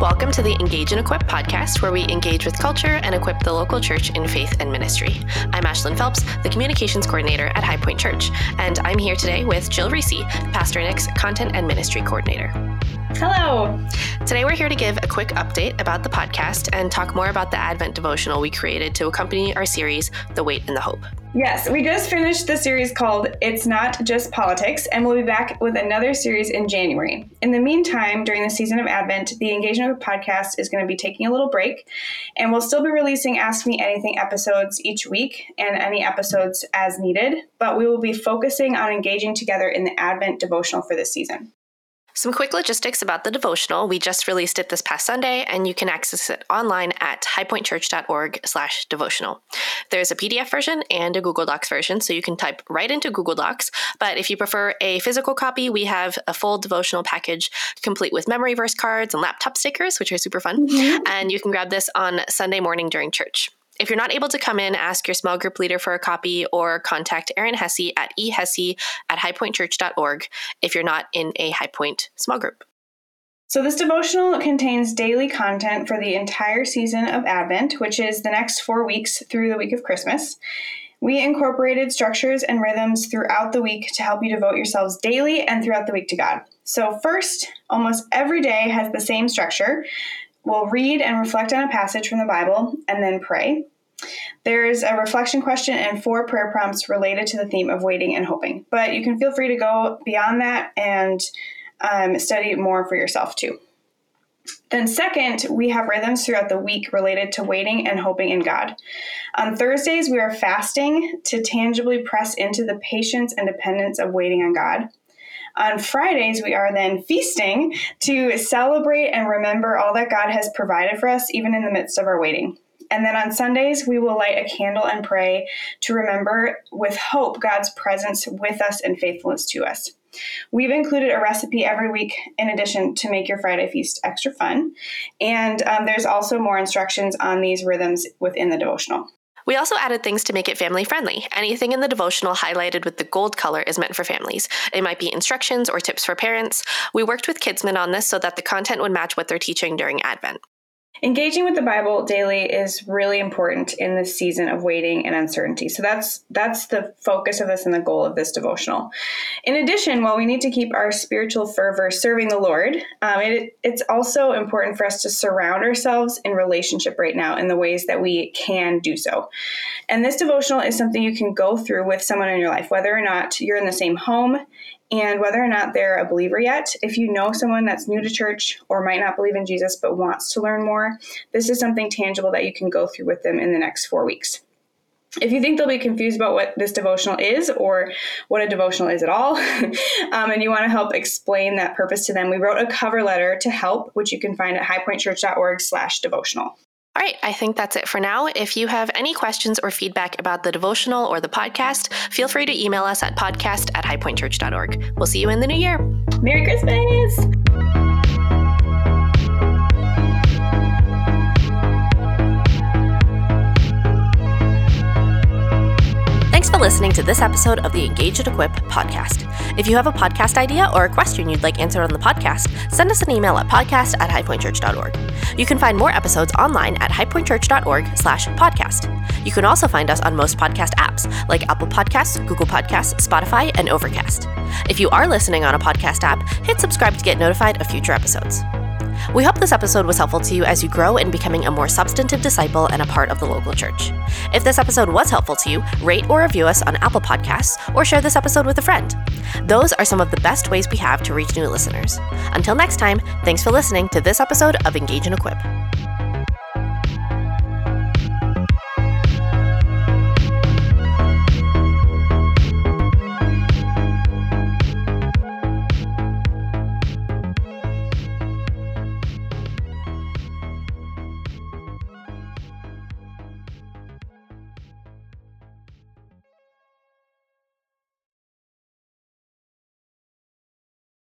Welcome to the Engage and Equip podcast, where we engage with culture and equip the local church in faith and ministry. I'm Ashlyn Phelps, the communications coordinator at High Point Church, and I'm here today with Jill Reese, Pastor Nick's content and ministry coordinator. Hello. Today, we're here to give a quick update about the podcast and talk more about the Advent devotional we created to accompany our series, The Wait and the Hope. Yes, we just finished the series called It's Not Just Politics, and we'll be back with another series in January. In the meantime, during the season of Advent, the Engagement podcast is going to be taking a little break, and we'll still be releasing Ask Me Anything episodes each week and any episodes as needed, but we will be focusing on engaging together in the Advent devotional for this season. Some quick logistics about the devotional. We just released it this past Sunday, and you can access it online at highpointchurch.org slash devotional. There's a PDF version and a Google Docs version, so you can type right into Google Docs. But if you prefer a physical copy, we have a full devotional package complete with memory verse cards and laptop stickers, which are super fun. Mm-hmm. And you can grab this on Sunday morning during church. If you're not able to come in, ask your small group leader for a copy or contact Erin Hesse at ehesse at highpointchurch.org if you're not in a High Point small group. So, this devotional contains daily content for the entire season of Advent, which is the next four weeks through the week of Christmas. We incorporated structures and rhythms throughout the week to help you devote yourselves daily and throughout the week to God. So, first, almost every day has the same structure. We'll read and reflect on a passage from the Bible and then pray. There's a reflection question and four prayer prompts related to the theme of waiting and hoping. But you can feel free to go beyond that and um, study more for yourself too. Then, second, we have rhythms throughout the week related to waiting and hoping in God. On Thursdays, we are fasting to tangibly press into the patience and dependence of waiting on God. On Fridays, we are then feasting to celebrate and remember all that God has provided for us, even in the midst of our waiting. And then on Sundays, we will light a candle and pray to remember with hope God's presence with us and faithfulness to us. We've included a recipe every week in addition to make your Friday feast extra fun. And um, there's also more instructions on these rhythms within the devotional. We also added things to make it family friendly. Anything in the devotional highlighted with the gold color is meant for families. It might be instructions or tips for parents. We worked with Kidsman on this so that the content would match what they're teaching during Advent. Engaging with the Bible daily is really important in this season of waiting and uncertainty. So that's that's the focus of this and the goal of this devotional. In addition, while we need to keep our spiritual fervor serving the Lord, um, it, it's also important for us to surround ourselves in relationship right now in the ways that we can do so. And this devotional is something you can go through with someone in your life, whether or not you're in the same home and whether or not they're a believer yet. If you know someone that's new to church or might not believe in Jesus but wants to learn more, this is something tangible that you can go through with them in the next four weeks. If you think they'll be confused about what this devotional is or what a devotional is at all, um, and you want to help explain that purpose to them, we wrote a cover letter to help, which you can find at highpointchurch.org slash devotional. All right, I think that's it for now. If you have any questions or feedback about the devotional or the podcast, feel free to email us at podcast at highpointchurch.org. We'll see you in the new year. Merry Christmas! For listening to this episode of the Engage and Equip podcast. If you have a podcast idea or a question you'd like answered on the podcast, send us an email at podcast at highpointchurch.org. You can find more episodes online at highpointchurch.org slash podcast. You can also find us on most podcast apps like Apple Podcasts, Google Podcasts, Spotify, and Overcast. If you are listening on a podcast app, hit subscribe to get notified of future episodes. We hope this episode was helpful to you as you grow in becoming a more substantive disciple and a part of the local church. If this episode was helpful to you, rate or review us on Apple Podcasts or share this episode with a friend. Those are some of the best ways we have to reach new listeners. Until next time, thanks for listening to this episode of Engage and Equip.